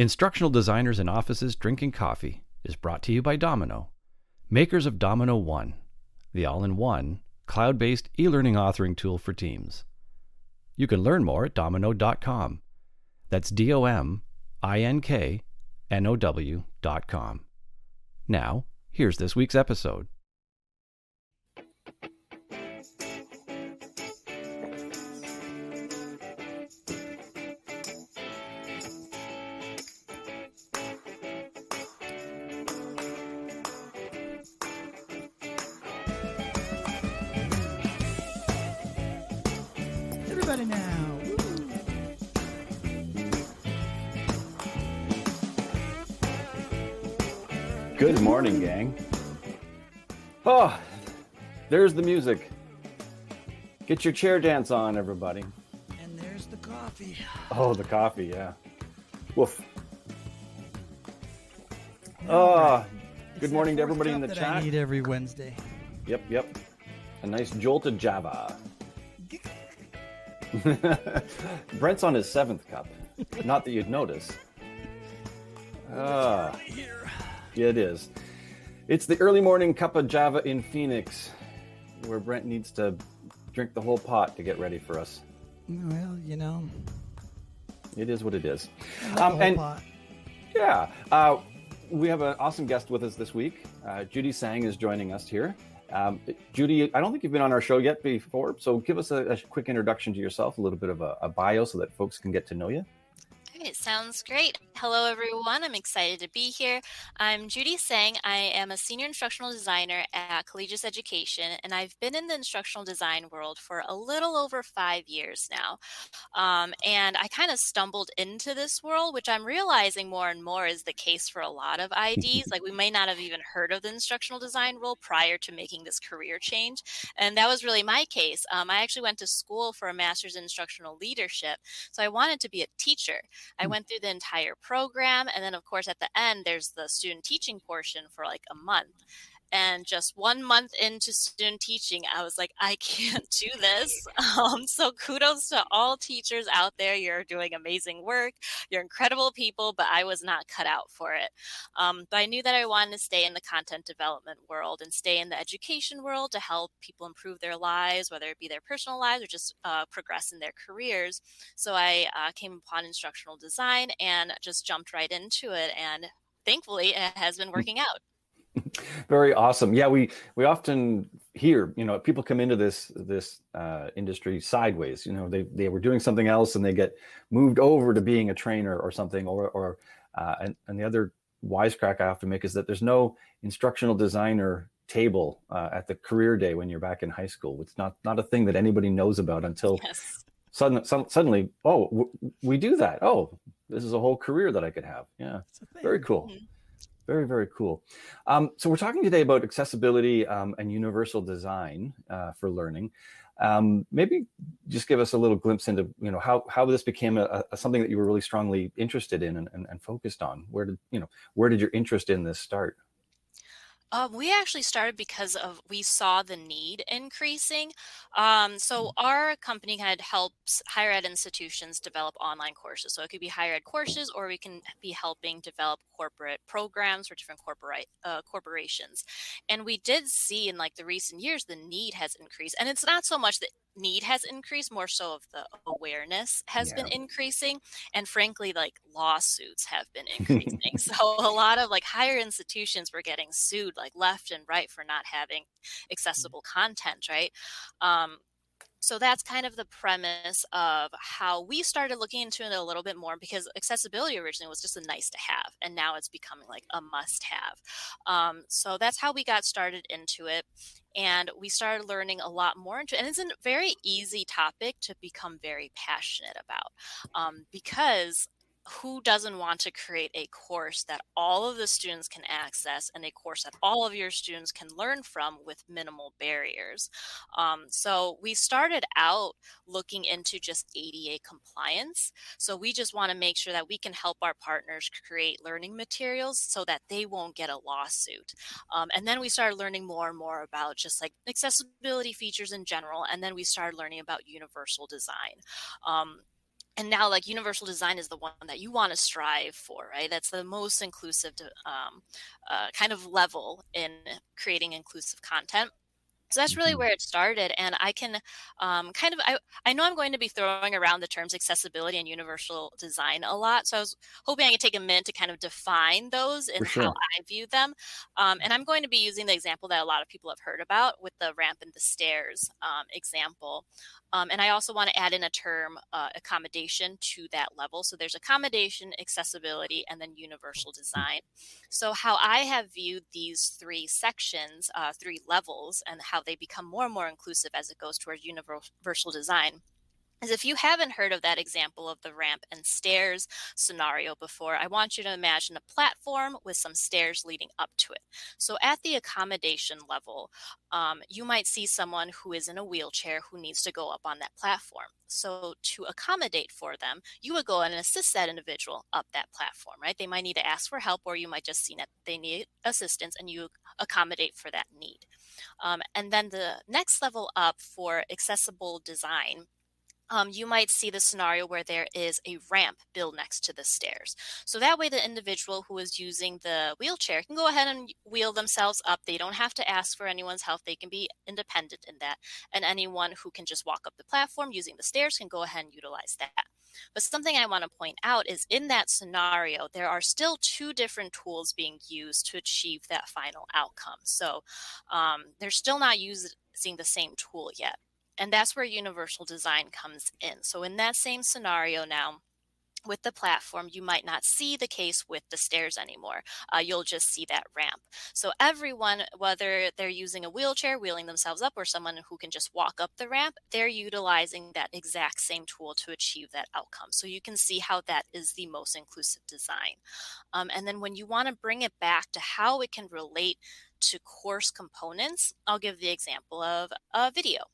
Instructional Designers in Offices Drinking Coffee is brought to you by dominKnow, makers of dominKnow One, the all in one, cloud based e learning authoring tool for teams. You can learn more at dominknow.com. That's D O M I N K N O W.com. Now, here's this week's episode. There's the music. Get your chair dance on, everybody. And there's the coffee. Oh, the coffee, yeah. Woof. Oh, good morning to everybody in the that I chat. need every Wednesday. Yep, yep. A nice jolt of Java. Brent's on his seventh cup. Not that you'd notice. Ah, Here. yeah, it is. It's the early morning cup of Java in Phoenix, where Brent needs to drink the whole pot to get ready for us. Well, you know, It is what it is. Um, and- pot. Yeah. Uh, we have an awesome guest with us this week. Uh, Judy Sang is joining us here. Um, Judy, I don't think you've been on our show yet before, so give us a, a quick introduction to yourself, a little bit of a, a bio so that folks can get to know you. Right, sounds great. Hello, everyone. I'm excited to be here. I'm Judy Sang. I am a senior instructional designer at Collegis Education, and I've been in the instructional design world for a little over five years now. Um, and I kind of stumbled into this world, which I'm realizing more and more is the case for a lot of IDs. like, we may not have even heard of the instructional design role prior to making this career change. And that was really my case. Um, I actually went to school for a master's in instructional leadership. So I wanted to be a teacher. I Hmm. went through the entire program. And then, of course, at the end, there's the student teaching portion for like a month. And just one month into student teaching, I was like, I can't do this. Um, so kudos to all teachers out there. You're doing amazing work. You're incredible people, but I was not cut out for it. Um, but I knew that I wanted to stay in the content development world and stay in the education world to help people improve their lives, whether it be their personal lives or just uh, progress in their careers. So I uh, came upon instructional design and just jumped right into it. And thankfully, it has been working out. Very awesome. Yeah, we we often hear, you know, people come into this this uh, industry sideways. You know, they they were doing something else and they get moved over to being a trainer or something. Or or uh, and and the other wisecrack I often make is that there's no instructional designer table uh, at the career day when you're back in high school. It's not not a thing that anybody knows about until Yes. sudden, some, suddenly, oh, w- we do that. Oh, this is a whole career that I could have. Yeah. It's a thing. Very cool. Mhm. Very, very cool. Um, so we're talking today about accessibility um, and universal design uh, for learning. Um, maybe just give us a little glimpse into you know how how this became a, a something that you were really strongly interested in and, and, and focused on. Where did you know where did your interest in this start? Um, we actually started because of we saw the need increasing. Um, so our company had helps higher ed institutions develop online courses. So it could be higher ed courses, or we can be helping develop corporate programs for different corporate uh, corporations. And we did see in like the recent years the need has increased, and it's not so much that need has increased, more so of the awareness has been increasing, and frankly, like lawsuits have been increasing. so a lot of like higher institutions were getting sued like left and right for not having accessible content, right? Um, so that's kind of the premise of how we started looking into it a little bit more because accessibility originally was just a nice to have and now it's becoming like a must have um, so that's how we got started into it and we started learning a lot more into it and it's a very easy topic to become very passionate about um, because who doesn't want to create a course that all of the students can access and a course that all of your students can learn from with minimal barriers? Um, so we started out looking into just ADA compliance. So we just want to make sure that we can help our partners create learning materials so that they won't get a lawsuit. Um, and then we started learning more and more about just like accessibility features in general. And then we started learning about universal design. Um, and now like universal design is the one that you want to strive for right that's the most inclusive um, uh, kind of level in creating inclusive content so that's really mm-hmm. where it started and i can um, kind of I, I know i'm going to be throwing around the terms accessibility and universal design a lot so i was hoping i could take a minute to kind of define those and sure. how i view them um, and i'm going to be using the example that a lot of people have heard about with the ramp and the stairs um, example um, and I also want to add in a term uh, accommodation to that level. So there's accommodation, accessibility, and then universal design. So, how I have viewed these three sections, uh, three levels, and how they become more and more inclusive as it goes towards universal design is if you haven't heard of that example of the ramp and stairs scenario before, I want you to imagine a platform with some stairs leading up to it. So at the accommodation level, um, you might see someone who is in a wheelchair who needs to go up on that platform. So to accommodate for them, you would go and assist that individual up that platform, right? They might need to ask for help, or you might just see that they need assistance and you accommodate for that need. Um, and then the next level up for accessible design um, you might see the scenario where there is a ramp built next to the stairs. So that way, the individual who is using the wheelchair can go ahead and wheel themselves up. They don't have to ask for anyone's help. They can be independent in that. And anyone who can just walk up the platform using the stairs can go ahead and utilize that. But something I want to point out is in that scenario, there are still two different tools being used to achieve that final outcome. So um, they're still not using the same tool yet. And that's where universal design comes in. So, in that same scenario now, with the platform, you might not see the case with the stairs anymore. Uh, you'll just see that ramp. So, everyone, whether they're using a wheelchair, wheeling themselves up, or someone who can just walk up the ramp, they're utilizing that exact same tool to achieve that outcome. So, you can see how that is the most inclusive design. Um, and then, when you want to bring it back to how it can relate to course components, I'll give the example of a video.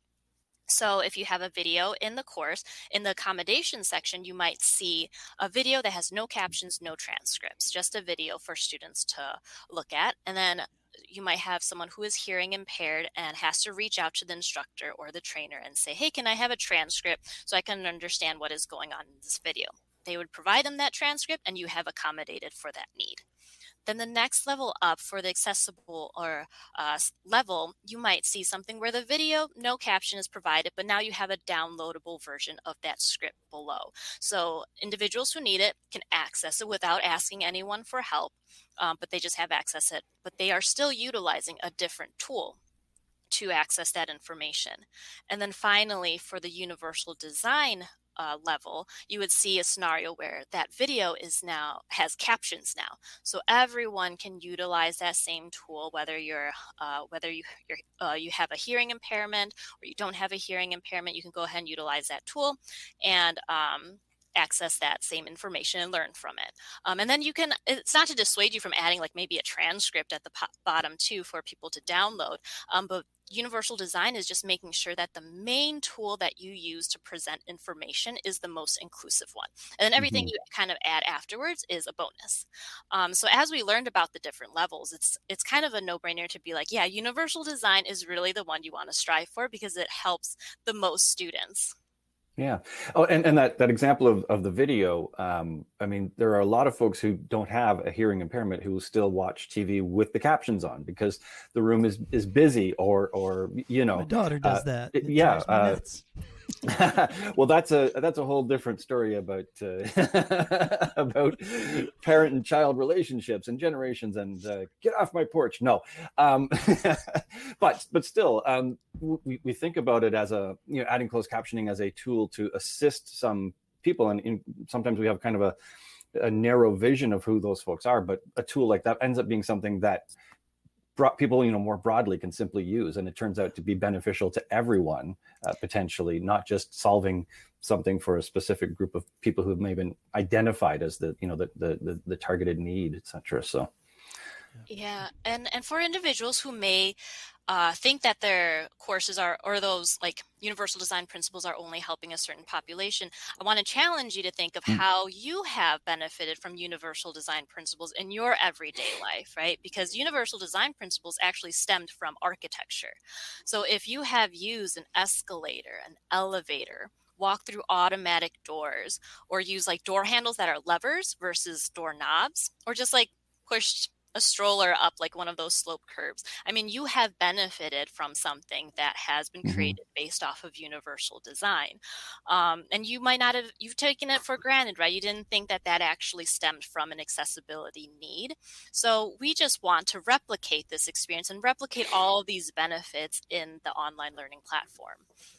So if you have a video in the course, in the accommodation section, you might see a video that has no captions, no transcripts, just a video for students to look at. And then you might have someone who is hearing impaired and has to reach out to the instructor or the trainer and say, hey, can I have a transcript so I can understand what is going on in this video? They would provide them that transcript and you have accommodated for that need. Then the next level up for the accessible or uh, level, you might see something where the video, no caption is provided, but now you have a downloadable version of that script below. So individuals who need it can access it without asking anyone for help, um, but they just have access it. But they are still utilizing a different tool to access that information. And then finally, for the universal design uh, level, you would see a scenario where that video is now has captions now, so everyone can utilize that same tool, whether you're uh, whether you uh, you have a hearing impairment or you don't have a hearing impairment, you can go ahead and utilize that tool, and um, access that same information and learn from it. Um, and then you can, it's not to dissuade you from adding like maybe a transcript at the po- bottom too for people to download, um, but universal design is just making sure that the main tool that you use to present information is the most inclusive one and then everything mm-hmm. you kind of add afterwards is a bonus um, so as we learned about the different levels it's it's kind of a no-brainer to be like yeah universal design is really the one you want to strive for because it helps the most students yeah. Oh, and, and that, that example of, of the video, um, I mean, there are a lot of folks who don't have a hearing impairment who will still watch TV with the captions on because the room is, is busy or, or, you know. My daughter does uh, that. It yeah. Uh, well, that's a that's a whole different story about uh, about parent and child relationships and generations and uh, get off my porch. No, um, but but still, um, we we think about it as a you know adding closed captioning as a tool to assist some people, and in, sometimes we have kind of a a narrow vision of who those folks are, but a tool like that ends up being something that people you know more broadly can simply use and it turns out to be beneficial to everyone uh, potentially not just solving something for a specific group of people who have been identified as the you know the the, the, the targeted need etc so yeah and and for individuals who may uh, think that their courses are, or those like universal design principles are only helping a certain population, I want to challenge you to think of mm. how you have benefited from universal design principles in your everyday life, right? Because universal design principles actually stemmed from architecture. So if you have used an escalator, an elevator, walk through automatic doors or use like door handles that are levers versus door knobs or just like push a stroller up like one of those slope curves. I mean, you have benefited from something that has been mm-hmm. created mm-hmm. based off of universal design. Um, and you might not have, you've taken it for granted, right? You didn't think that that actually stemmed from an accessibility need. So we just want to replicate this experience and replicate all these benefits in the online learning platform.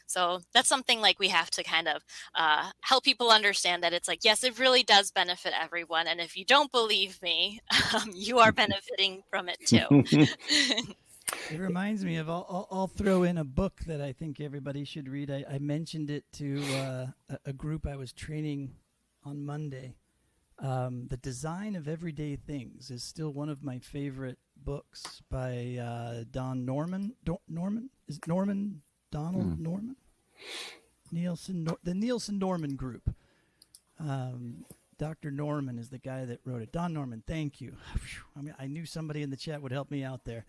So that's something like we have to kind of uh, help people understand that it's like, yes, it really does benefit everyone. And if you don't believe me, um, you are benefiting from it too. it reminds me of, I'll, I'll, throw in a book that I think everybody should read. I, I mentioned it to uh, a, a group I was training on Monday. Um, the Design of Everyday Things is still one of my favorite books by uh, Don Norman. Do- Norman is Norman Donald mm. Norman, Nielsen, the Nielsen Norman Group. Um, Dr. Norman is the guy that wrote it. Don Norman, thank you. I mean, I knew somebody in the chat would help me out there.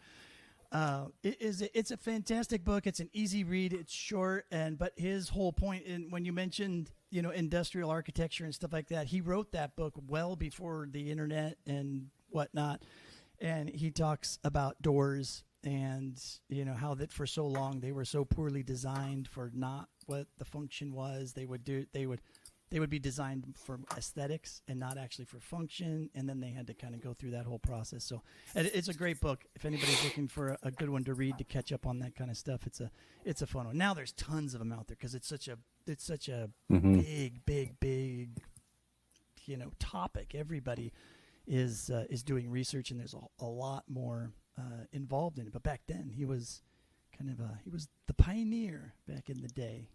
Uh, it is it's a fantastic book. It's an easy read. It's short, and but his whole point in when you mentioned you know industrial architecture and stuff like that, he wrote that book well before the internet and whatnot, and he talks about doors and you know how that for so long they were so poorly designed for not what the function was. They would do they would they would be designed for aesthetics and not actually for function and then they had to kind of go through that whole process. So it's a great book. If anybody's looking for a, a good one to read to catch up on that kind of stuff it's a it's a fun one. Now there's tons of them out there because it's such a it's such a mm-hmm. big big big you know topic. Everybody is uh, is doing research and there's a, a lot more uh, involved in it. But back then, he was kind of a, he was the pioneer back in the day.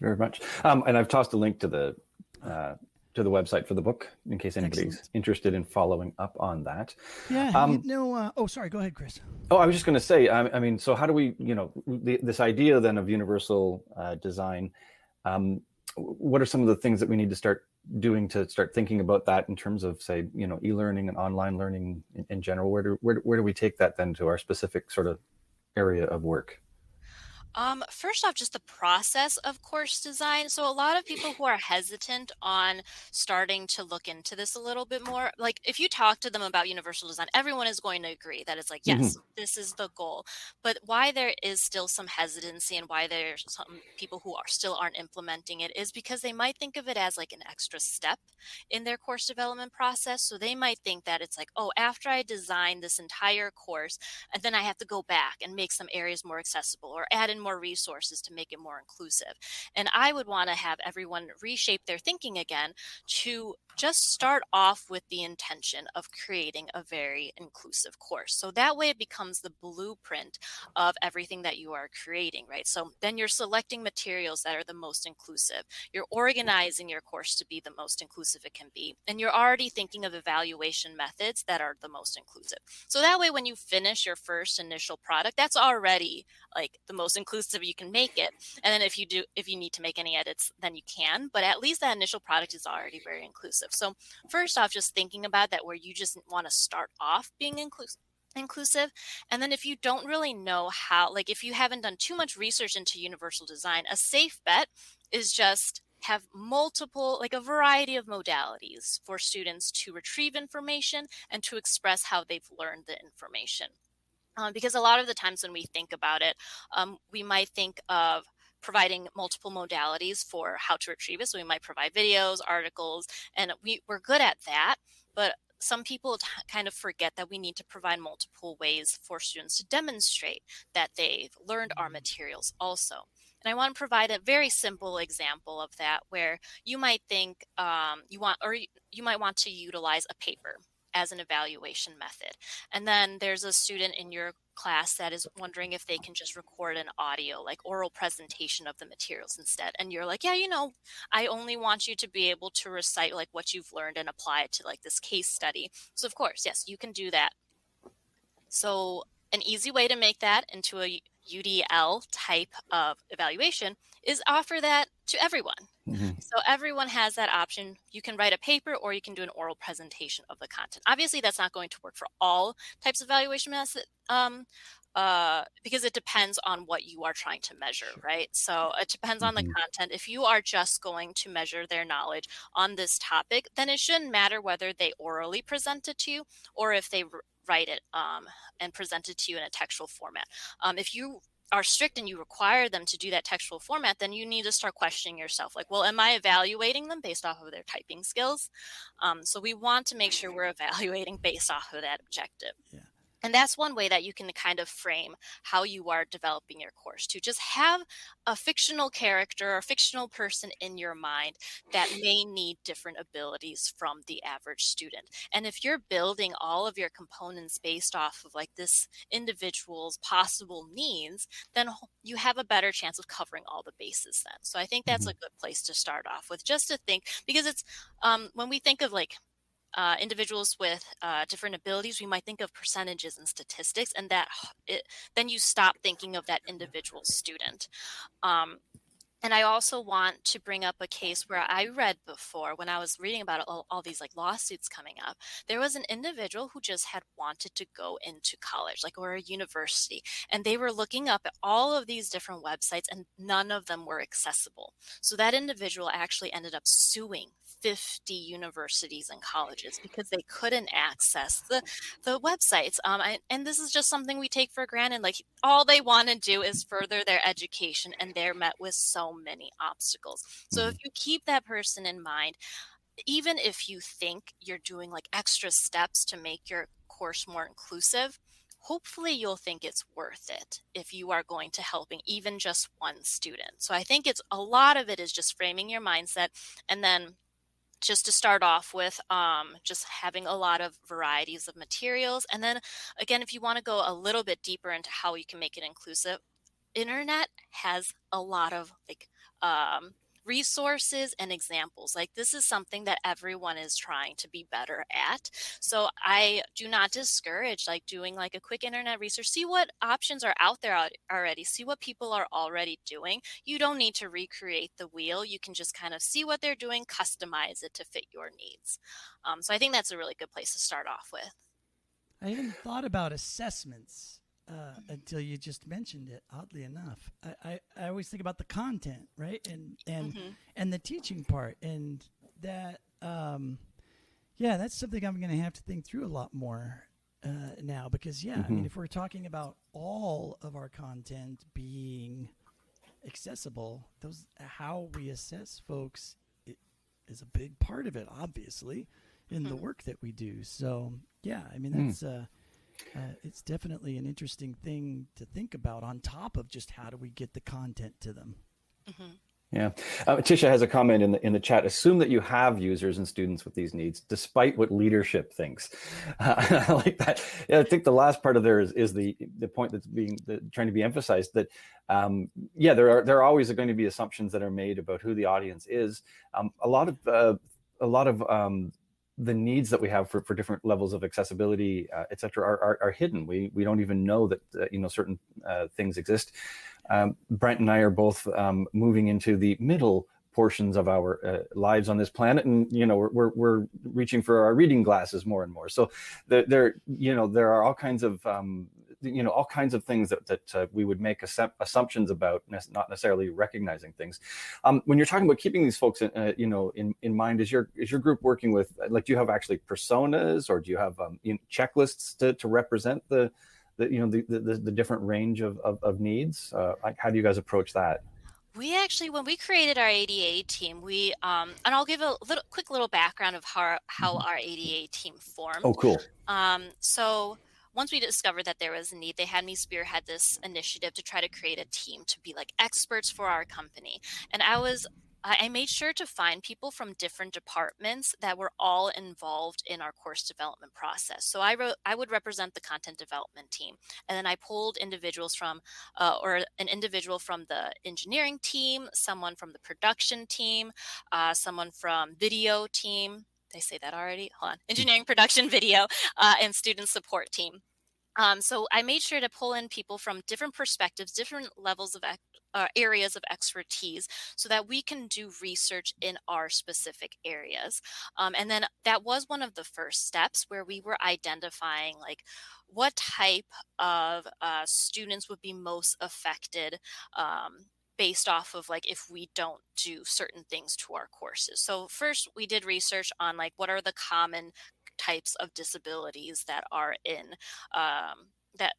Very much. Um, and I've tossed a link to the uh, to the website for the book in case anybody's Excellent. interested in following up on that. Yeah. Um, you know, uh, oh, sorry. Go ahead, Chris. Oh, I was just going to say. I, I, mean, so how do we, you know, the, this idea then of universal uh, design? Um, what are some of the things that we need to start doing to start thinking about that in terms of say you know e-learning and online learning in, in general? Where do where, where do we take that then to our specific sort of area of work um, first off, just the process of course design. So, a lot of people who are hesitant on starting to look into this a little bit more, like if you talk to them about universal design, everyone is going to agree that it's like, yes, mm-hmm. this is the goal. But why there is still some hesitancy and why there's some people who are still aren't implementing it is because they might think of it as like an extra step in their course development process. So, they might think that it's like, oh, after I design this entire course, and then I have to go back and make some areas more accessible or add in more resources to make it more inclusive. And I would want to have everyone reshape their thinking again to just start off with the intention of creating a very inclusive course. So that way it becomes the blueprint of everything that you are creating, right? So then you're selecting materials that are the most inclusive. You're organizing your course to be the most inclusive it can be. And you're already thinking of evaluation methods that are the most inclusive. So that way when you finish your first initial product, that's already like the most inclusive you can make it. And then if you do if you need to make any edits, then you can, but at least that initial product is already very inclusive inclusive. So, first off, just thinking about that, where you just want to start off being inclusive inclusive and then if you don't really know how like if you haven't done too much research into universal design a safe bet is just have multiple like a variety of modalities for students to retrieve information and to express how they've learned the information um, because a lot of the times when we think about it um, we might think of providing multiple modalities for how to retrieve it. So we might provide videos, articles, and we, we're good at that. But some people t- kind of forget that we need to provide multiple ways for students to demonstrate that they've learned our mm-hmm. materials also. And I want to provide a very simple example of that where you might think um, you want, or you might want to utilize a paper as an evaluation method. And then there's a student in your class that is wondering if they can just record an audio, like oral presentation of the materials instead. And you're like, yeah, you know, I only want you to be able to recite like what you've learned and apply it to like this case study. So, of course, yes, you can do that. So, an easy way to make that into a UDL type of evaluation is offer that to everyone. Mm-hmm. So everyone has that option. You can write a paper or you can do an oral presentation of the content. Obviously, that's not going to work for all types of evaluation method, um, uh, because it depends on what you are trying to measure, right? So it depends on the mm-hmm. content. If you are just going to measure their knowledge on this topic, then it shouldn't matter whether they orally present it to you or if they write it um, and present it to you in a textual format. Um, if you are strict and you require them to do that textual format, then you need to start questioning yourself. Like, well, am I evaluating them based off of their typing skills? Um, so we want to make sure we're evaluating based off of that objective. Yeah. And that's one way that you can kind of frame how you are developing your course to just have a fictional character or fictional person in your mind that may need different abilities from the average student. And if you're building all of your components based off of like this individual's possible needs, then you have a better chance of covering all the bases then. So I think that's mm-hmm. a good place to start off with just to think because it's um, when we think of like uh, individuals with uh, different abilities, we might think of percentages and statistics, and that it, then you stop thinking of that individual student. Um, and I also want to bring up a case where I read before when I was reading about all, all, these like lawsuits coming up. There was an individual who just had wanted to go into college, like or a university, and they were looking up at all of these different websites, and none of them were accessible. So that individual actually ended up suing 50 universities and colleges because they couldn't access the the websites. Um, I, and this is just something we take for granted. Like all they want to do is further their education, and they're met with so many obstacles. So if mm-hmm. you keep that person in mind, even if you think you're doing like extra steps to make your course more inclusive, hopefully you'll think it's worth it if you are going to helping even just one student. So I think it's a lot of it is just framing your mindset and then just to start off with um, just having a lot of varieties of materials and then again if you want to go a little bit deeper into how you can make it inclusive internet has a lot of like um, resources and examples. Like this is something that everyone is trying to be better at. So I do not discourage like doing like a quick internet research, see what options are out there already, see what people are already doing. You don't need to recreate the wheel. You can just kind of see what they're doing, customize it to fit your needs. Um, so I think that's a really good place to start off with. I even thought about assessments uh, until you just mentioned it. Oddly enough, I, I, I, always think about the content, right, and and mm-hmm. and the teaching part, and that um, yeah, that's something I'm going to have to think through a lot more uh, now because yeah, mm-hmm. I mean, mm-hmm. if we're talking about all of our content being accessible, those how we assess folks is a big part of it, obviously, in mm-hmm. the work that we do. So yeah, I mean mm. that's. Mm. Uh, uh, it's definitely an interesting thing to think about on top of just how do we get the content to them. Mm-hmm. Yeah, uh, Tisha has a comment in the in the chat. Assume that you have users and students with these needs, despite what leadership thinks. Uh, I like that. Yeah, I think the last part of there is, is the the point that's being the, trying to be emphasized. That um, yeah, there are there are always going to be assumptions that are made about who the audience is. Um, a lot of uh, a lot of um, the needs that we have for, for different levels of accessibility, uh, et cetera, are, are, are, hidden. We, we don't even know that, uh, you know, certain uh, things exist. Um, Brent and I are both um, moving into the middle portions of our uh, lives on this planet and you know we're, we're, reaching for our reading glasses more and more so there, there you know there are all kinds of um, you know all kinds of things that, that uh, we would make assumptions about not necessarily recognizing things. Um, when you're talking about keeping these folks in, uh, you know in, in mind is your is your group working with like do you have actually personas or do you have um, you know, checklists to, to represent the the you know the the, the different range of, of, of needs? Uh, like how do you guys approach that? We actually when we created our ada team we um and i'll give a little quick little background of how how mm-hmm. our ada team formed. Oh cool. Um so once we discovered that there was a need, they had me spearhead this initiative to try to create a team to be like experts for our company. And I was I made sure to find people from different departments that were all involved in our course development process. So I wrote, I would represent the content development team, and then I pulled individuals from, uh, or an individual from the engineering team, someone from the production team, uh, someone from video team, they say that already? Hold on. Engineering, production, video, uh, and student support team. Um, so I made sure to pull in people from different perspectives, different levels of uh, areas of expertise so that we can do research in our specific areas. Um, and then that was one of the first steps where we were identifying like what type of uh, students would be most affected um, based off of like if we don't do certain things to our courses. So first we did research on like what are the common types of disabilities that are in um, that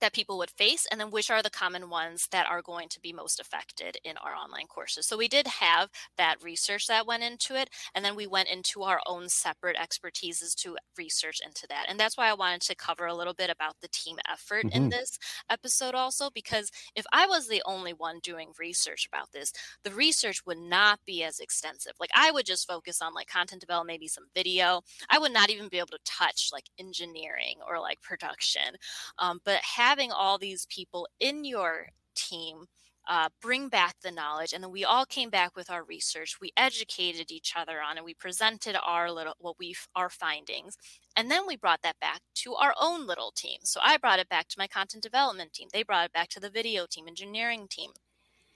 that people would face and then which are the common ones that are going to be most affected in our online courses. So we did have that research that went into it and then we went into our own separate expertises to research into that. And that's why I wanted to cover a little bit about the team effort mm-hmm. in this episode also because if I was the only one doing research about this, the research would not be as extensive. Like I would just focus on like content development, maybe some video. I would not even be able to touch like engineering or like production. Um, but having having all these people in your team uh, bring back the knowledge and then we all came back with our research. We educated each other on it. We presented our little what we our findings and then we brought that back to our own little team. So i brought it back to my content development team. They brought it back to the video team engineering team.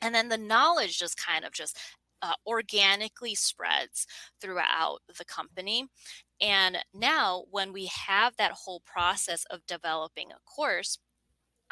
And then the knowledge just kind of just uh, organically spreads throughout the company. And now when we have that whole process of developing a course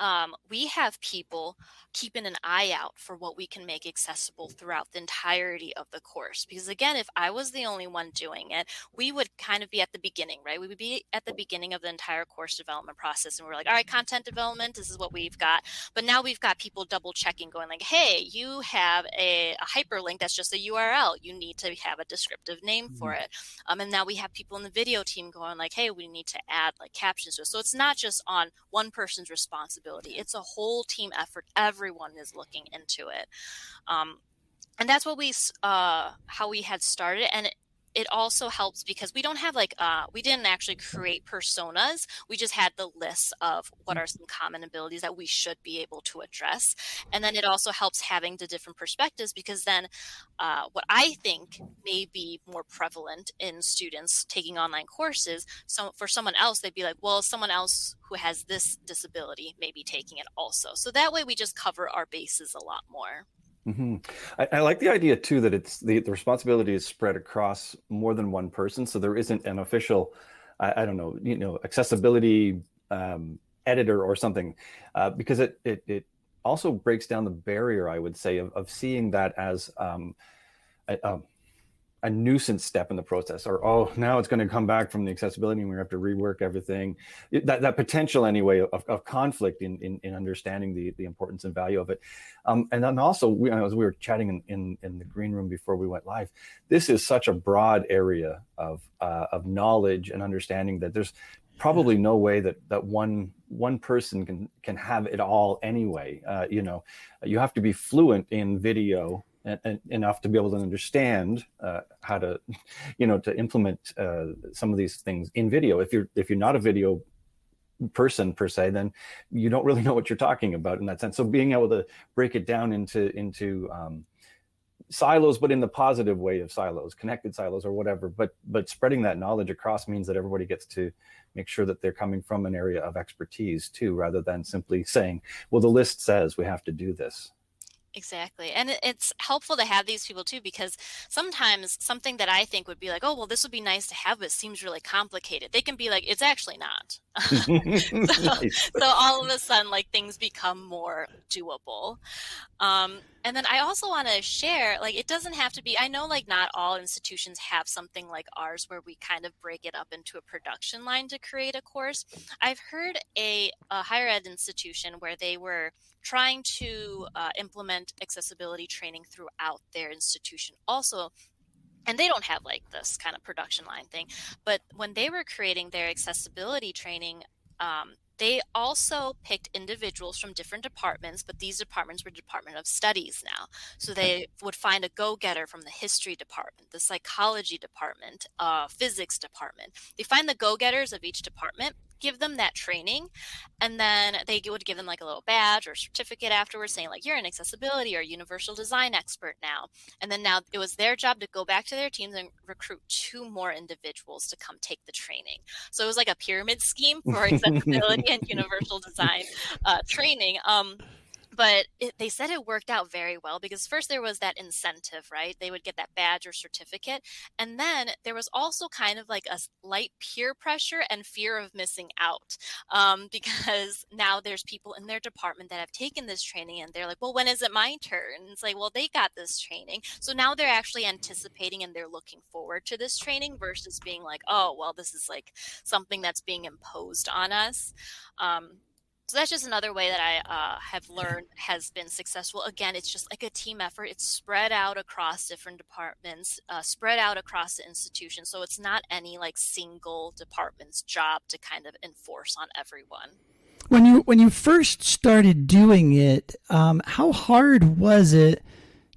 um, we have people keeping an eye out for what we can make accessible throughout the entirety of the course. Because again, if I was the only one doing it, we would kind of be at the beginning, right? We would be at the beginning of the entire course development process. And we're like, all right, content development, this is what we've got. But now we've got people double checking, going like, hey, you have a, a hyperlink that's just a URL. You need to have a descriptive name mm-hmm. for it. Um, and now we have people in the video team going like, hey, we need to add like captions to it. So it's not just on one person's responsibility. It's a whole team effort. Everyone is looking into it. Um, and that's what we uh, how we had started and also helps because we don't have like uh, we didn't actually create personas we just had the list of what are some common abilities that we should be able to address. And then it also helps having the different perspectives because then uh, what i think may be more prevalent in students taking online courses so for someone else they'd be like well someone else who has this disability may be taking it also. So that way we just cover our bases a lot more Mm-hmm. I, I, like the idea too that it's the, the responsibility is spread across more than one person, so there isn't an official, I, I don't know, you know, accessibility um, editor or something, uh, because it, it it also breaks down the barrier, I would say, of, of seeing that as um, a, um, a nuisance step in the process or oh now it's going to come back from the accessibility and we have to rework everything. That, that potential anyway of, of conflict in, in, in understanding the, the importance and value of it. Um, and then also we, as we were chatting in, in, in, the green room before we went live. This is such a broad area of, uh, of knowledge and understanding that there's probably no way that that one one person can can have it all anyway. Uh, you know you have to be fluent in video enough to be able to understand uh, how to, you know, to implement uh, some of these things in video. If you're if you're not a video person per se, then you don't really know what you're talking about in that sense. So being able to break it down into into um, silos, but in the positive way of silos, connected silos or whatever. But but spreading that knowledge across means that everybody gets to make sure that they're coming from an area of expertise too, rather than simply saying, "Well, the list says we have to do this." Exactly. And it's helpful to have these people too, because sometimes something that I think would be like, oh, well, this would be nice to have, but seems really complicated. They can be like, it's actually not. so, so, all of a sudden, like things become more doable. Um, and then I also want to share, like, it doesn't have to be, I know, like, not all institutions have something like ours where we kind of break it up into a production line to create a course. I've heard a, a higher ed institution where they were trying to uh, implement accessibility training throughout their institution also and they don't have like this kind of production line thing but when they were creating their accessibility training um, they also picked individuals from different departments, but these departments were Department of Studies now. So they would find a go getter from the history department, the psychology department, uh, physics department. They find the go getters of each department give them that training and then they would give them like a little badge or certificate afterwards saying like you're an accessibility or universal design expert now. And then now it was their job to go back to their teams and recruit two more individuals to come take the training. So it was like a pyramid scheme for accessibility and universal design uh, training. Um, but it, they said it worked out very well because first there was that incentive right? They would get that badge or certificate. And then there was also kind of like a light peer pressure and fear of missing out um, because now there's people in their department that have taken this training and they're like well when is it my turn? And it's like well they got this training. So now they're actually anticipating and they're looking forward to this training versus being like oh well this is like something that's being imposed on us. Um, so that's just another way that I uh, have learned has been successful. Again, it's just like a team effort. It's spread out across different departments, uh, spread out across the institution. So it's not any like single department's job to kind of enforce on everyone. When you when you first started doing it, um, how hard was it?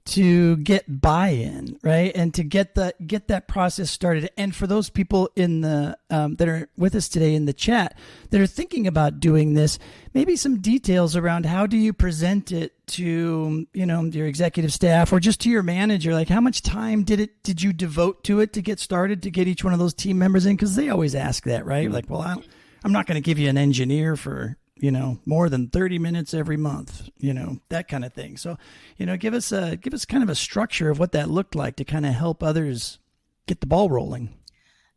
To get buy-in, right, and to get the get that process started. And for those people in the um, that are with us today in the chat that are thinking about doing this, maybe some details around how do you present it to you know your executive staff or just to your manager. Like, how much time did it did you devote to it to get started to get each one of those team members in? Because they always ask that, right? Like, well, I I'm not going to give you an engineer for you know, more than 30 minutes every month, you know, that kind of thing. So, you know, give us a give us kind of a structure of what that looked like to kind of help others get the ball rolling.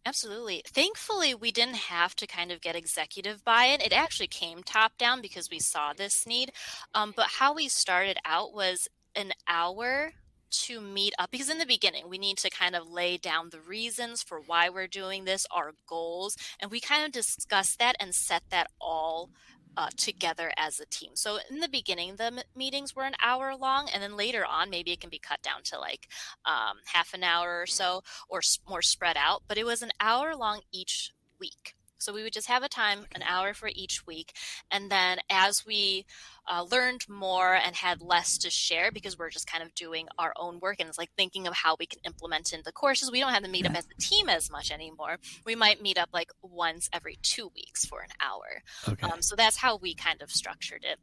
Absolutely. Thankfully, we didn't have to kind of get executive buy-in. It actually came top down because we saw this need. Um, but how we started out was an hour to meet up because in the beginning we need to kind of lay down the reasons for why we're doing this our goals and we kind of discuss that and set that all uh, together as a team. So in the beginning, the m- meetings were an hour long, and then later on, maybe it can be cut down to like um, half an hour or so, or s- more spread out. But it was an hour long each week. So we would just have a time, an hour for each week. And then as we uh, learned more and had less to share because we're just kind of doing our own work and it's like thinking of how we can implement in the courses, we don't have to meet up as a team as much anymore. We might meet up like once every two weeks for an hour. Okay. Um, so that's how we kind of structured it.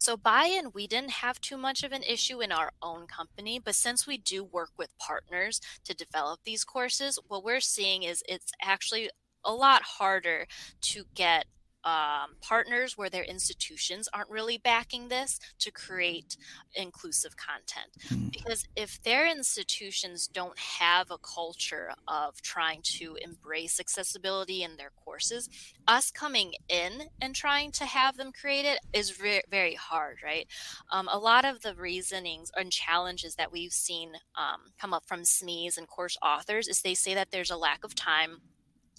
So buy in, we didn't have too much of an issue in our own company, but since we do work with partners to develop these courses, what we're seeing is it's actually a lot harder to get um, partners where their institutions aren't really backing this to create inclusive content. Mm. Because if their institutions don't have a culture of trying to embrace accessibility in their courses, us coming in and trying to have them create it is re- very hard, right? Um, a lot of the reasonings and challenges that we've seen um, come up from SMEs and course authors is they say that there's a lack of time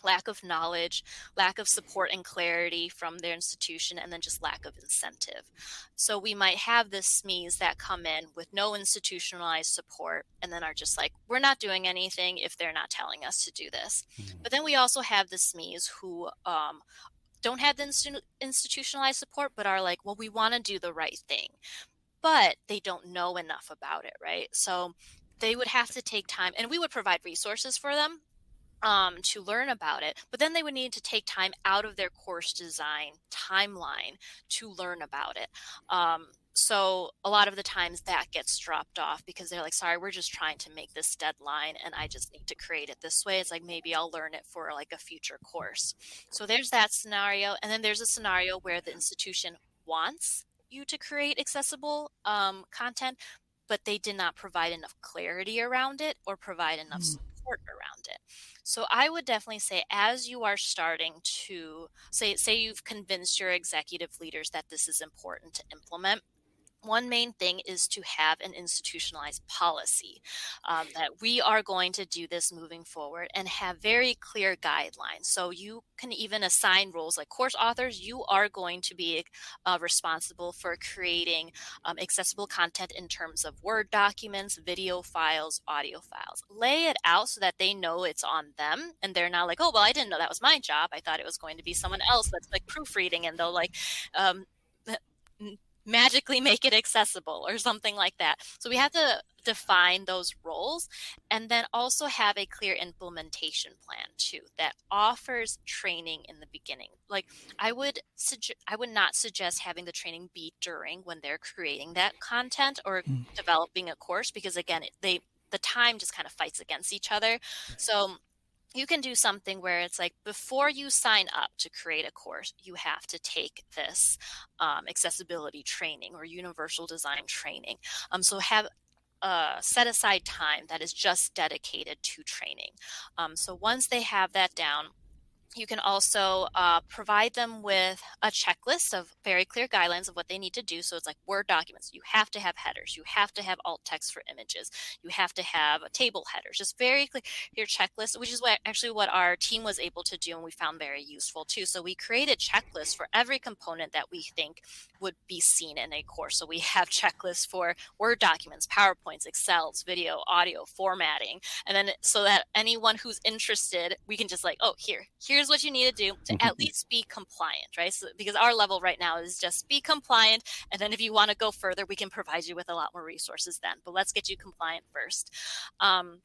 lack of knowledge, lack of support and clarity from their institution, and then just lack of incentive. So we might have the SMEs that come in with no institutionalized support and then are just like, we're not doing anything if they're not telling us to do this. Mm-hmm. But then we also have the SMEs who um, don't have the inst- institutionalized support, but are like, well, we want to do the right thing. But they don't know enough about it, right? So they would have to take time and we would provide resources for them um, to learn about it, but then they would need to take time out of their course design timeline to learn about it. Um, so a lot of the times that gets dropped off because they're like, sorry, we're just trying to make this deadline and I just need to create it this way. It's like maybe I'll learn it for like a future course. So there's that scenario. And then there's a scenario where the institution wants you to create accessible um, content, but they did not provide enough clarity around it or provide enough mm. Support around it. So I would definitely say as you are starting to say say you've convinced your executive leaders that this is important to implement, one main thing is to have an institutionalized policy um, that we are going to do this moving forward and have very clear guidelines. So you can even assign roles like course authors, you are going to be uh, responsible for creating um, accessible content in terms of Word documents, video files, audio files. Lay it out so that they know it's on them and they're not like, oh, well, I didn't know that was my job. I thought it was going to be someone else that's like proofreading and they'll like, um, magically make it accessible or something like that. So we have to define those roles and then also have a clear implementation plan too that offers training in the beginning. Like I would suggest I would not suggest having the training be during when they're creating that content or mm. developing a course because again they the time just kind of fights against each other. So you can do something where it's like before you sign up to create a course, you have to take this um, accessibility training or universal design training. Um, so have uh, set aside time that is just dedicated to training. Um, so once they have that down, you can also uh, provide them with a checklist of very clear guidelines of what they need to do. So it's like Word documents. You have to have headers. You have to have alt text for images. You have to have a table headers. Just very clear your checklist, which is what actually what our team was able to do and we found very useful too. So we created checklists for every component that we think would be seen in a course. So we have checklists for Word documents, PowerPoints, Excels, video, audio, formatting, and then so that anyone who's interested, we can just like, oh, here, here's what you need to do to at least be compliant, right? So because our level right now is just be compliant, and then if you want to go further, we can provide you with a lot more resources then. But let's get you compliant first. Um,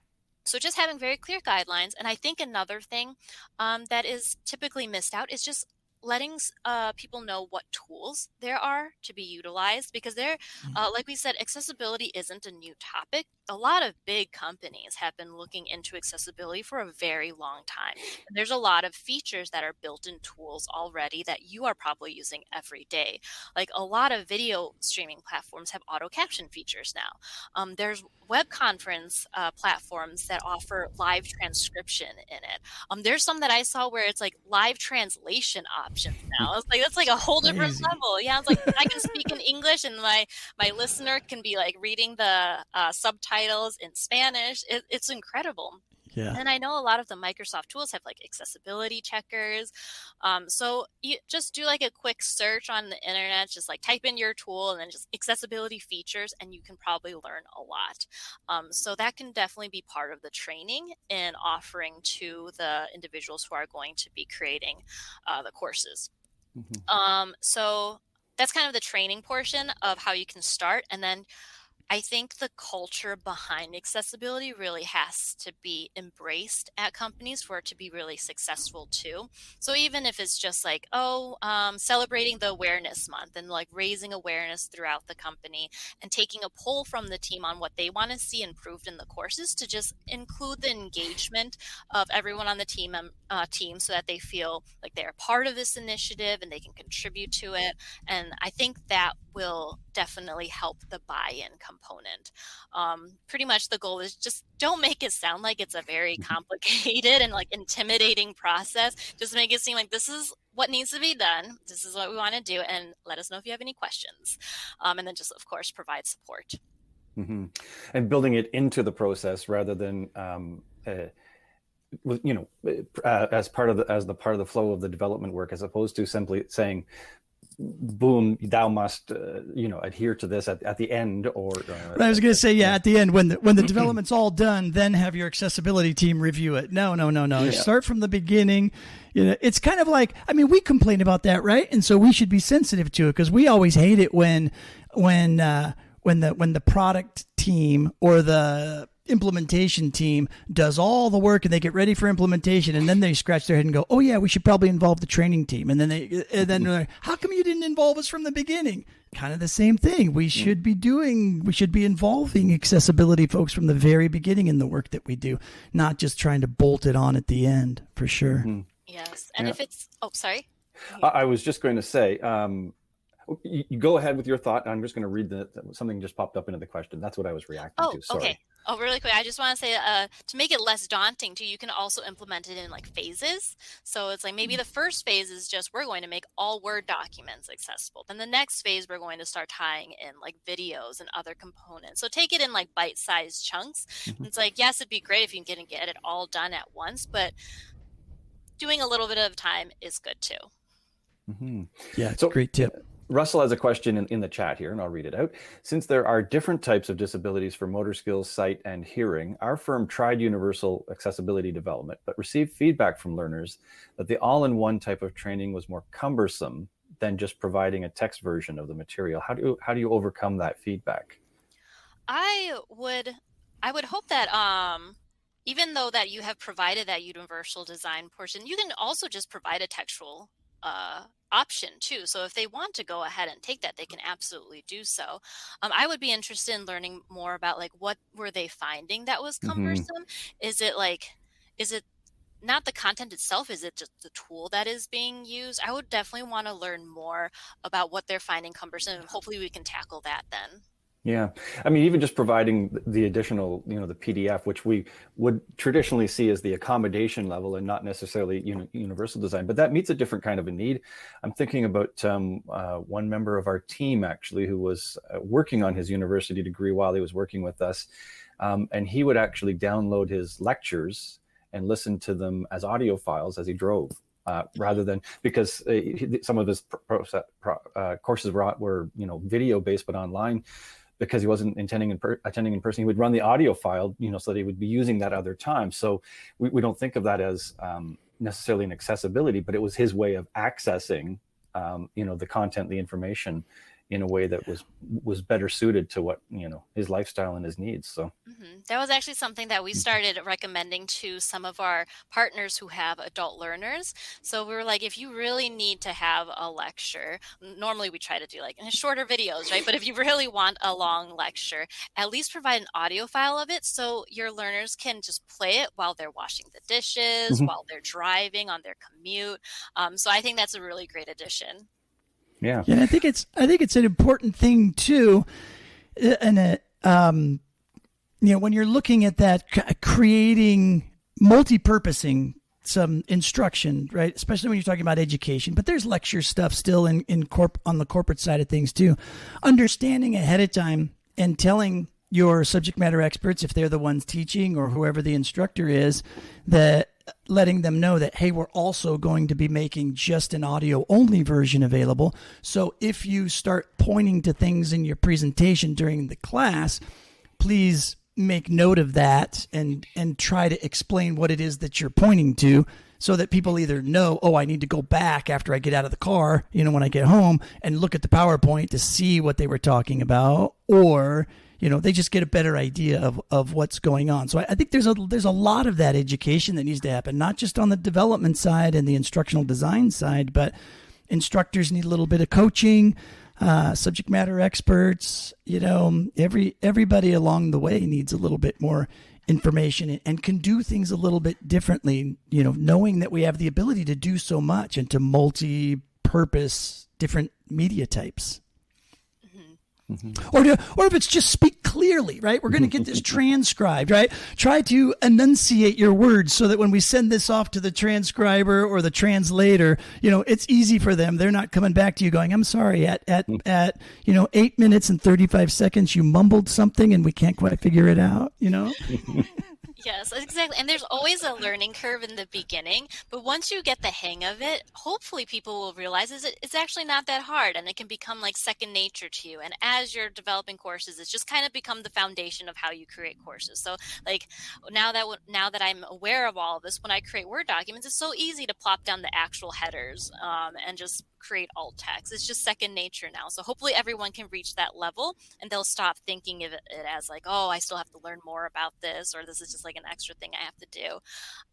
so just having very clear guidelines, and I think another thing um, that is typically missed out is just letting uh, people know what tools there are to be utilized because there mm-hmm. uh, like we said accessibility isn't a new topic a lot of big companies have been looking into accessibility for a very long time and there's a lot of features that are built in tools already that you are probably using every day like a lot of video streaming platforms have auto caption features now um, there's web conference uh, platforms that offer live transcription in it um, there's some that i saw where it's like live translation options now. It's like that's like a whole different Crazy. level. Yeah, it's like I can speak in English and my my listener can be like reading the uh, subtitles in Spanish. It, it's incredible. Yeah. And I know a lot of the Microsoft tools have like accessibility checkers. Um, so you just do like a quick search on the internet, just like type in your tool and then just accessibility features, and you can probably learn a lot. Um, so that can definitely be part of the training and offering to the individuals who are going to be creating uh, the courses. Mm-hmm. Um, so that's kind of the training portion of how you can start. And then I think the culture behind accessibility really has to be embraced at companies for it to be really successful too. So even if it's just like, oh, um, celebrating the awareness month and like raising awareness throughout the company and taking a poll from the team on what they want to see improved in the courses to just include the engagement of everyone on the team um, uh, team so that they feel like they're part of this initiative and they can contribute to it. And I think that will definitely help the buy-in component. Um, pretty much the goal is just don't make it sound like it's a very mm-hmm. complicated and like intimidating process. Just make it seem like this is what needs to be done. This is what we want to do, and let us know if you have any questions. Um, and then just of course provide support. Mm-hmm. And building it into the process rather than. Um, uh, you know, uh, as part of the as the part of the flow of the development work, as opposed to simply saying, boom thou must uh, you know adhere to this at, at the end or uh, i was going to say yeah at the end when the when the development's all done then have your accessibility team review it. No no no no. Yeah. start from the beginning. You know it's kind of like i mean we complain about that right? And so we should be sensitive to it because we always hate it when when uh when the when the product team or the implementation team does all the work and they get ready for implementation and then they scratch their head and go oh yeah we should probably involve the training team and then they and then like, how come you didn't involve us from the beginning kind of the same thing we should be doing we should be involving accessibility folks from the very beginning in the work that we do not just trying to bolt it on at the end for sure mm-hmm. yes and yeah. if it's oh sorry i was just going to say um, you, you, go ahead with your thought. I'm just going to read the something just popped up into the question. That's what I was reacting oh, to. Sorry. Okay. Oh, really quick. I just want to say uh, to make it less daunting, too, you can also implement it in like phases. So it's like maybe mm. the first phase is just we're going to make all Word documents accessible. Then the next phase, we're going to start tying in like videos and other components. So take it in like bite sized chunks. Mm-hmm. It's like, yes, it'd be great if you can get it all done at once, but doing a little bit of time is good too. Mm-hmm. Yeah, it's so, a great tip. Russell has a question in, in the chat here, and I'll read it out. Since there are different types of disabilities for motor skills, sight, and hearing, our firm tried universal accessibility development, but received feedback from learners that the all in one type of training was more cumbersome than just providing a text version of the material? How do you, how do you overcome that feedback? I would I would hope that um even though that you have provided that universal design portion, you can also just provide a textual uh, option too. So if they want to go ahead and take that, they can absolutely do so. Um, I would be interested in learning more about like what were they finding that was mm-hmm. cumbersome. Mm-hmm. Is it like, is it not the content itself? Is it just the tool that is being used? I would definitely want to learn more about what they're finding cumbersome, and hopefully we can tackle that then. Yeah, I mean, even just providing the additional, you know, the PDF, which we would traditionally see as the accommodation level and not necessarily universal design, but that meets a different kind of a need. I'm thinking about um, uh, one member of our team actually who was uh, working on his university degree while he was working with us, um, and he would actually download his lectures and listen to them as audio files as he drove. Uh, rather than because uh, some of his pro, pro, uh, courses were, were you know video based but online because he wasn't intending in per- attending in person, he would run the audio file, you know, so that he would be using that other time. So we, we don't think of that as um, necessarily an accessibility, but it was his way of accessing, um, you know, the content, the information in a way that was was better suited to what you know his lifestyle and his needs so mm-hmm. that was actually something that we mm-hmm. started recommending to some of our partners who have adult learners so we were like if you really need to have a lecture normally we try to do like shorter videos right but if you really want a long lecture at least provide an audio file of it so your learners can just play it while they're washing the dishes mm-hmm. while they're driving on their commute um, so i think that's a really great addition yeah. And I think it's I think it's an important thing too, uh, and uh, um, you know when you're looking at that creating multi-purposing some instruction, right? Especially when you're talking about education, but there's lecture stuff still in in corp on the corporate side of things too. Understanding ahead of time and telling your subject matter experts if they're the ones teaching or whoever the instructor is that letting them know that hey we're also going to be making just an audio only version available. So if you start pointing to things in your presentation during the class please make note of that and and try to explain what it is that you're pointing to so that people either know oh i need to go back after i get out of the car you know when i get home and look at the powerpoint to see what they were talking about or you know they just get a better idea of, of what's going on. So I, I, think there's a there's a lot of that education that needs to happen not just on the development side and the instructional design side but instructors need a little bit of coaching uh, subject matter experts you know every everybody along the way needs a little bit more information and can do things a little bit differently you know knowing that we have the ability to do so much and to multi-purpose different media types Mm-hmm. Or, to, or if it's just speak clearly, right? We're going to get this transcribed, right? Try to enunciate your words so that when we send this off to the transcriber or the translator, you know, it's easy for them. They're not coming back to you going, I'm sorry, at, at, mm. at, you know, eight minutes and 35 seconds, you mumbled something and we can't quite figure it out, you know? Yes, exactly. And there's always a learning curve in the beginning, but once you get the hang of it, hopefully people will realize it's actually not that hard and it can become like second nature to you. And as you're developing courses, it's just kind of become the foundation of how you create courses. So like now that now that I'm aware of all of this, when I create Word documents, it's so easy to plop down the actual headers um, and just create alt text. It's just second nature now. So hopefully everyone can reach that level and they'll stop thinking of it as like, oh, I still have to learn more about this, or this is just like an extra thing I have to do.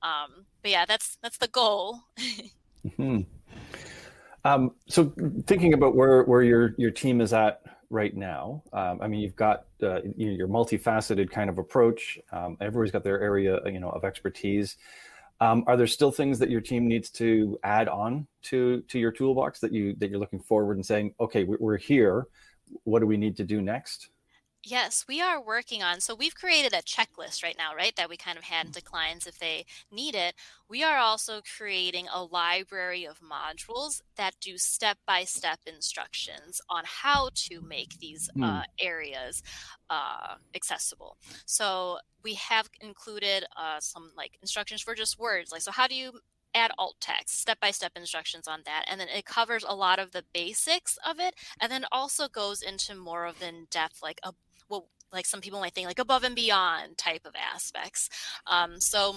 Um, but yeah, that's that's the goal. mm-hmm. um, so thinking about where where your your team is at right now, um, I mean, you've got uh, your multifaceted kind of approach. Um, everybody's got their area, you know, of expertise. Um, are there still things that your team needs to add on to to your toolbox that you that you're looking forward and saying, okay, we're here. What do we need to do next? Yes, we are working on. So we've created a checklist right now, right? That we kind of hand mm. to clients if they need it. We are also creating a library of modules that do step by step instructions on how to make these uh, mm. areas uh, accessible. So we have included uh, some like instructions for just words. Like, so how do you add alt text, step by step instructions on that. And then it covers a lot of the basics of it. And then also goes into more of in depth, like a well, like some people might think like above and beyond type of aspects. Um, so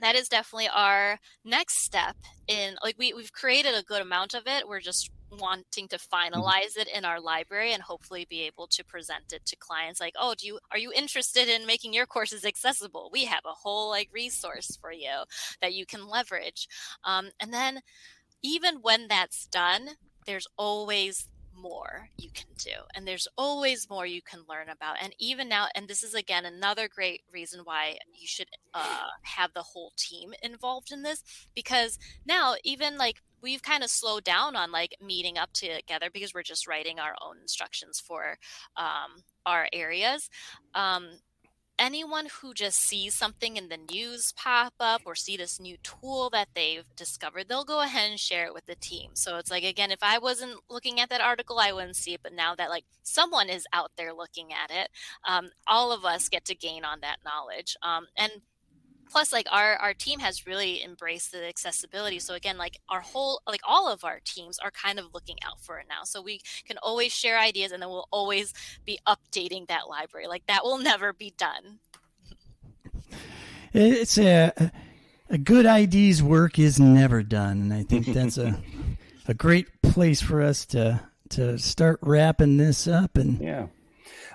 that is definitely our next step in like we, we've created a good amount of it. We're just wanting to finalize it in our library and hopefully be able to present it to clients like oh do you are you interested in making your courses accessible? We have a whole like resource for you that you can leverage. Um, and then even when that's done there's always more you can do and there's always more you can learn about and even now and this is again another great reason why you should uh, have the whole team involved in this because now even like we've kind of slowed down on like meeting up together because we're just writing our own instructions for um, our areas um, anyone who just sees something in the news pop up or see this new tool that they've discovered, they'll go ahead and share it with the team. So it's like, again, if I wasn't looking at that article, I wouldn't see it. But now that like someone is out there looking at it, um, all of us get to gain on that knowledge. Um, and plus like our our team has really embraced the accessibility so again like our whole like all of our teams are kind of looking out for it now so we can always share ideas and then we'll always be updating that library like that will never be done. It's a a good ID's work is never done and i think that's a a great place for us to to start wrapping this up and yeah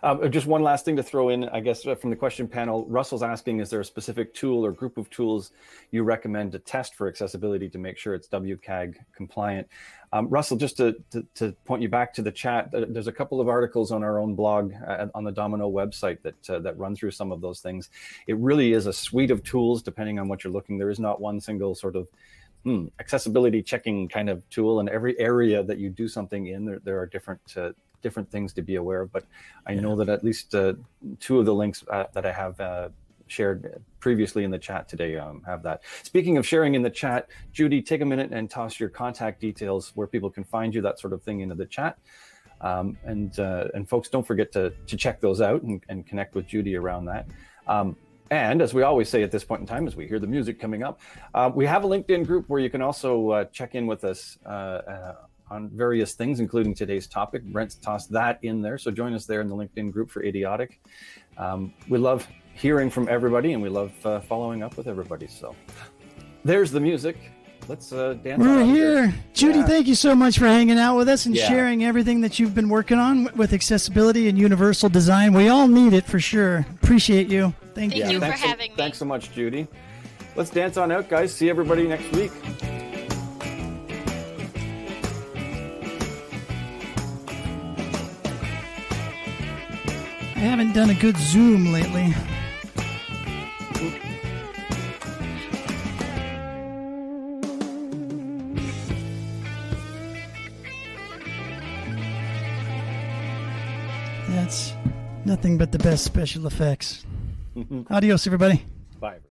um, just one last thing to throw in, I guess, uh, from the question panel. Russell's asking, is there a specific tool or group of tools you recommend to test for accessibility to make sure it's WCAG compliant? Um, Russell, just to, to, to, point you back to the chat, there's a couple of articles on our own blog uh, on the dominKnow website that uh, that run through some of those things. It really is a suite of tools, depending on what you're looking. There is not one single sort of hmm, accessibility checking kind of tool. And every area that you do something in, there, there are different uh, different things to be aware of. But I yeah. know that at least uh, two of the links uh, that I have uh, shared previously in the chat today um, have that. Speaking of sharing in the chat, Judy, take a minute and toss your contact details where people can find you, that sort of thing, into the chat. Um, and uh, and folks, don't forget to to check those out and, and connect with Judy around that. Um, and as we always say at this point in time, as we hear the music coming up, uh, we have a LinkedIn group where you can also uh, check in with us uh, uh on various things, including today's topic. Brent's tossed that in there. So join us there in the LinkedIn group for IDIODC. Um, we love hearing from everybody and we love uh, following up with everybody. So there's the music. Let's uh, dance. We're here. here. Judy, yeah. thank you so much for hanging out with us and yeah. sharing everything that you've been working on with accessibility and universal design. We all need it for sure. Appreciate you. Thank, thank you. you for having me. Thanks so much, Judy. Let's dance on out, guys. See everybody next week. I haven't done a good zoom lately. That's nothing but the best special effects. Adios, everybody. Bye.